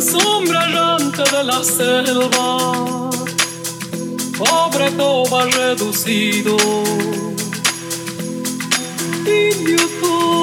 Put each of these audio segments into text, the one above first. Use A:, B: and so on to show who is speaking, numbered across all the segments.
A: sombra errante de la selva,
B: pobre Toba reducido, indio Toba.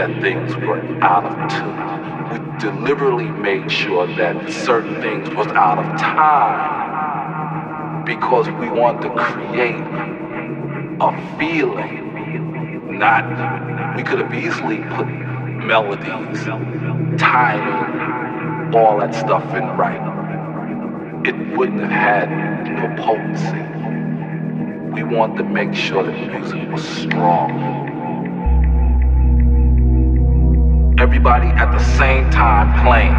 B: That things were out of tune. We deliberately made sure that certain things was out of time because we wanted to create a feeling. Not, we could have easily put melodies, timing, all that stuff in right. It wouldn't have had no potency. We wanted to make sure that music was strong everybody at the same time playing.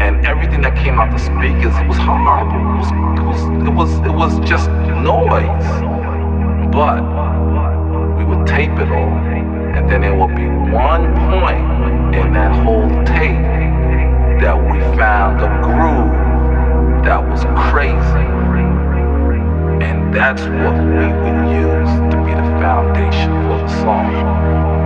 B: And everything that came out the speakers, it was horrible. It was, it was, it was, it was just noise. But we would tape it all, and then there would be one point in that whole tape that we found a groove that was crazy. And that's what we would use to be the foundation for the song.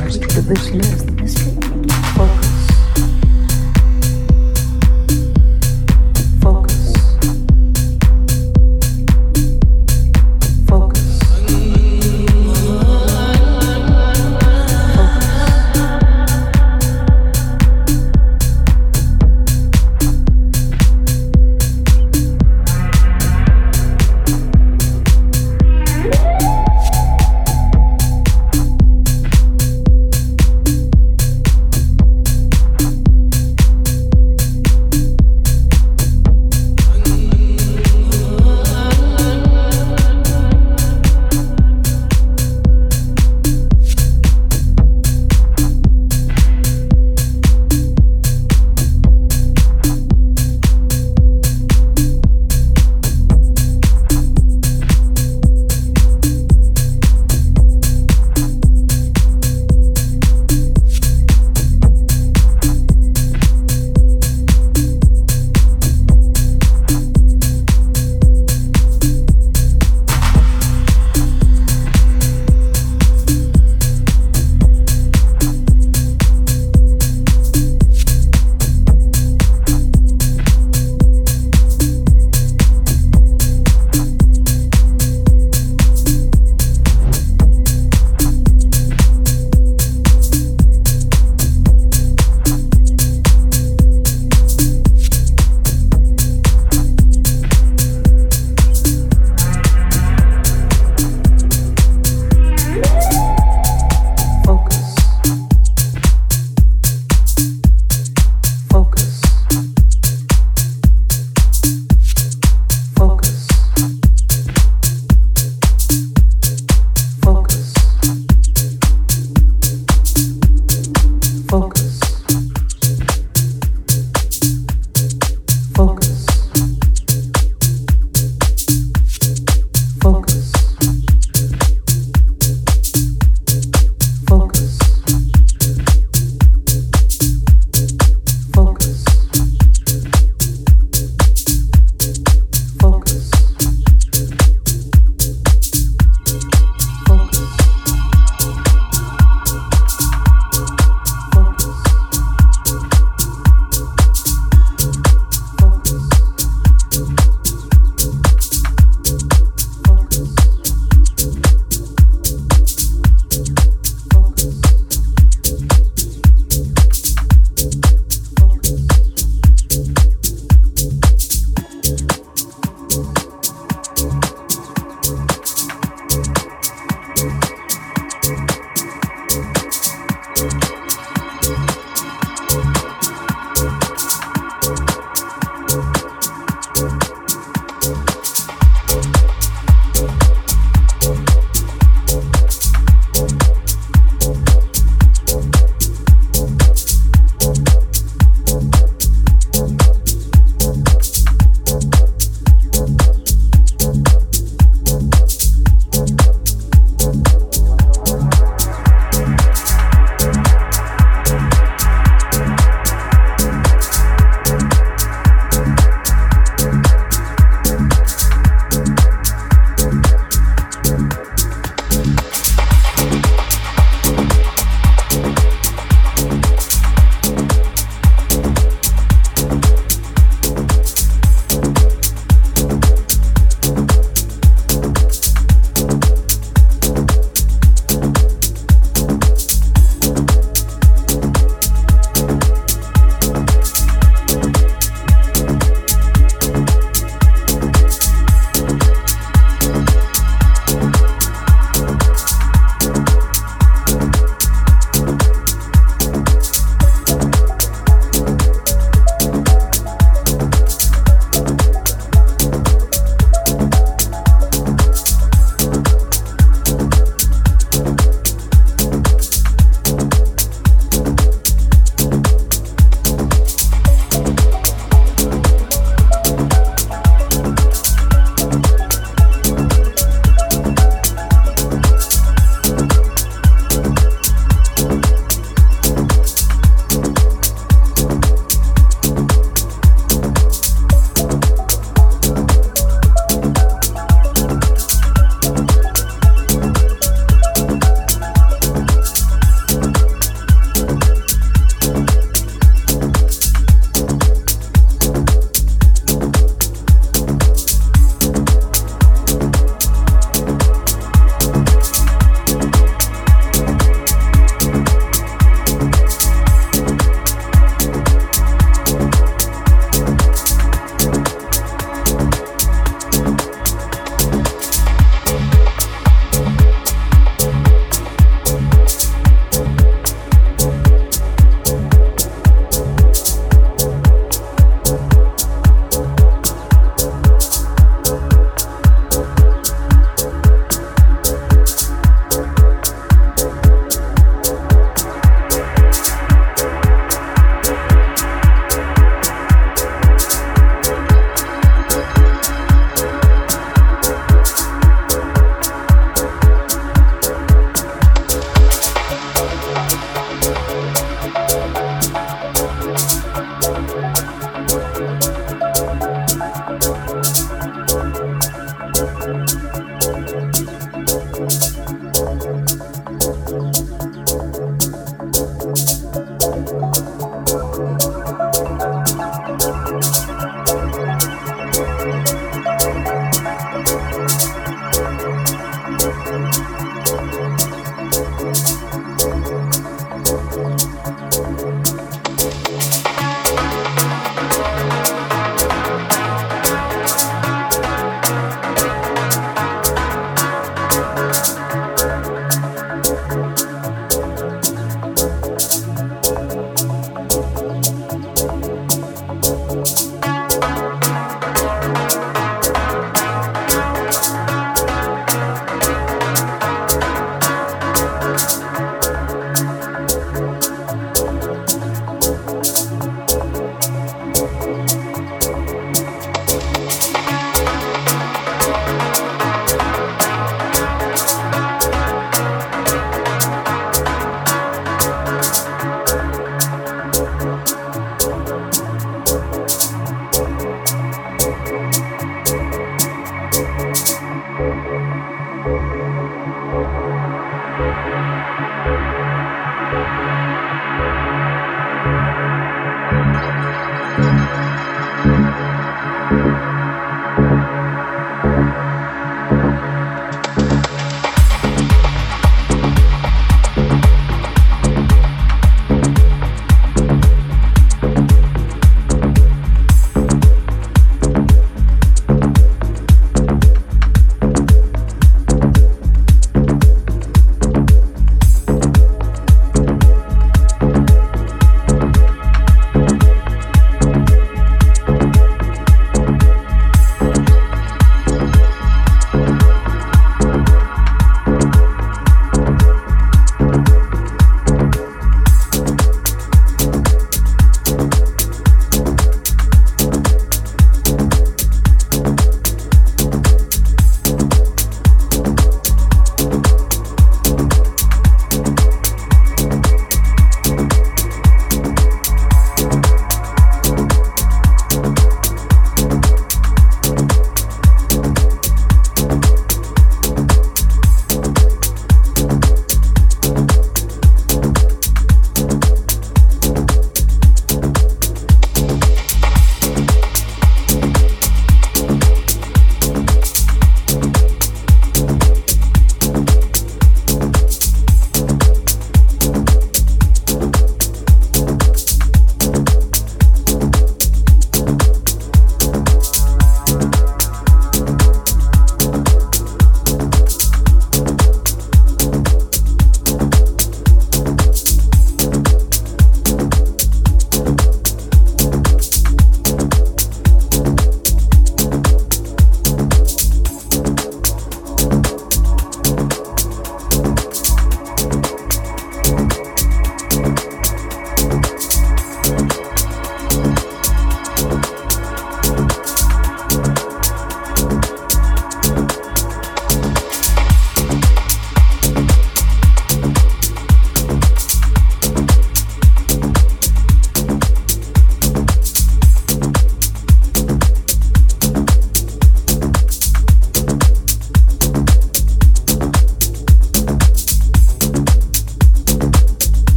C: Rise to
D: the mystery.